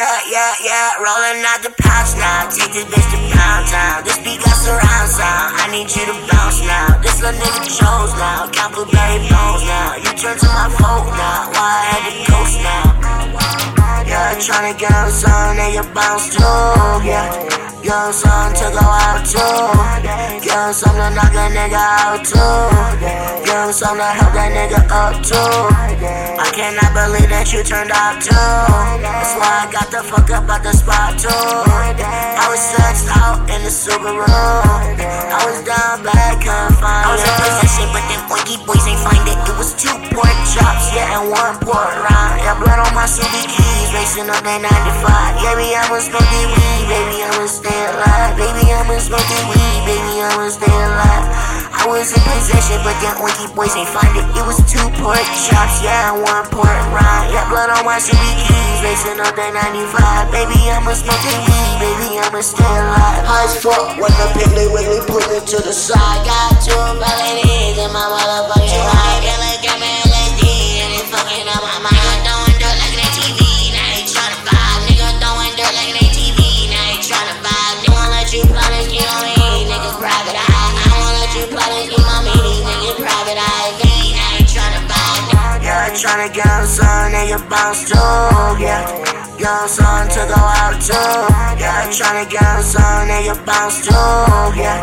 Yeah, yeah, yeah, rolling out the pouch now. Take this bitch to pound town. This beat got surround sound. I need you to bounce now. This little nigga chose now. Got blueberry bones now. You turn to my phone now. Why I had to coast now? Yeah, tryna get on some, and you bounce too. Yeah. Him something to go out to. Something to knock that nigga out to. Give him something to help that nigga up too. I cannot believe that you turned out too. That's why I got the fuck up out the spot too. I was touched out in the Subaru. I was down bad, couldn't find yeah, and one pork round. Yeah, blood on my Subi keys, racing up that 95. Yeah, baby, I'ma smoke weed, baby, I'ma stay alive. Baby, I'ma smoke the weed, baby, I'ma stay alive. I was in possession, but them oinky boys ain't find it. It was two pork chops, yeah, one pork rind. Got blood on my Subi keys, racing up that 95. Baby, I'ma smoke the weed, baby, I'ma stay alive. High as fuck when the Piggly Wiggly put it to the side. Got two tryna get on some and you bounce too, yeah. Get on some to go out too, yeah. Tryna get on some and you bounce too, yeah.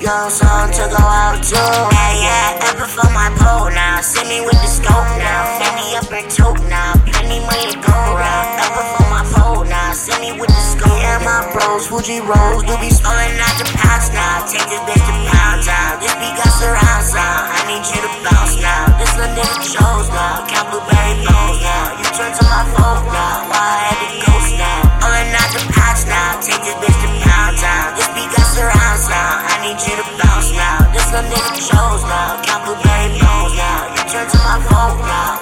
Get on some to go out too, yeah, yeah. Ever for my pole now, send me with the scope now. Fanny up and tote now, plenty money to go around. Ever for my pole now, send me with the scope. Yeah, my bros, Fuji Rose, do be stolen out the past chose now. Got blueberry bones now. You turn to my phone now.